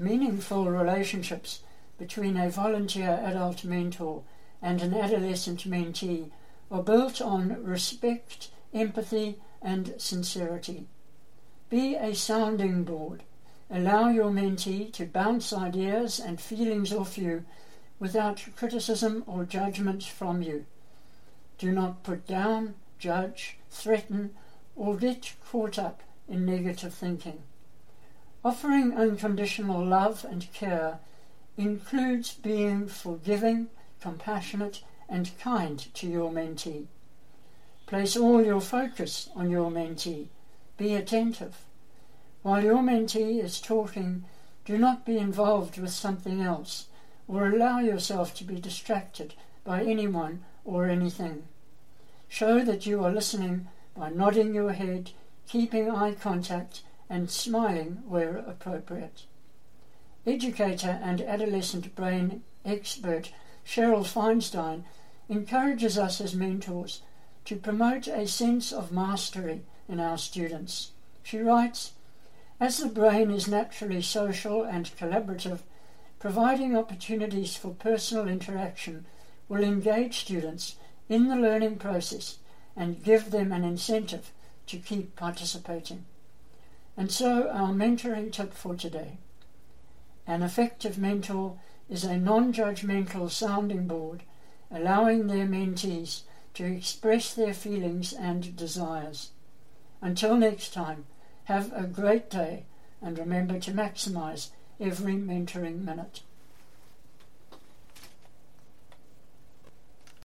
Meaningful relationships between a volunteer adult mentor and an adolescent mentee are built on respect, empathy, and sincerity. Be a sounding board. Allow your mentee to bounce ideas and feelings off you without criticism or judgment from you. Do not put down, judge, threaten, or get caught up in negative thinking. Offering unconditional love and care includes being forgiving, compassionate, and kind to your mentee. Place all your focus on your mentee. Be attentive. While your mentee is talking, do not be involved with something else or allow yourself to be distracted by anyone or anything. Show that you are listening by nodding your head, keeping eye contact, and smiling where appropriate. Educator and adolescent brain expert Sheryl Feinstein encourages us as mentors to promote a sense of mastery in our students. She writes, As the brain is naturally social and collaborative, providing opportunities for personal interaction will engage students in the learning process and give them an incentive to keep participating. And so, our mentoring tip for today. An effective mentor is a non judgmental sounding board, allowing their mentees to express their feelings and desires. Until next time, have a great day and remember to maximize every mentoring minute.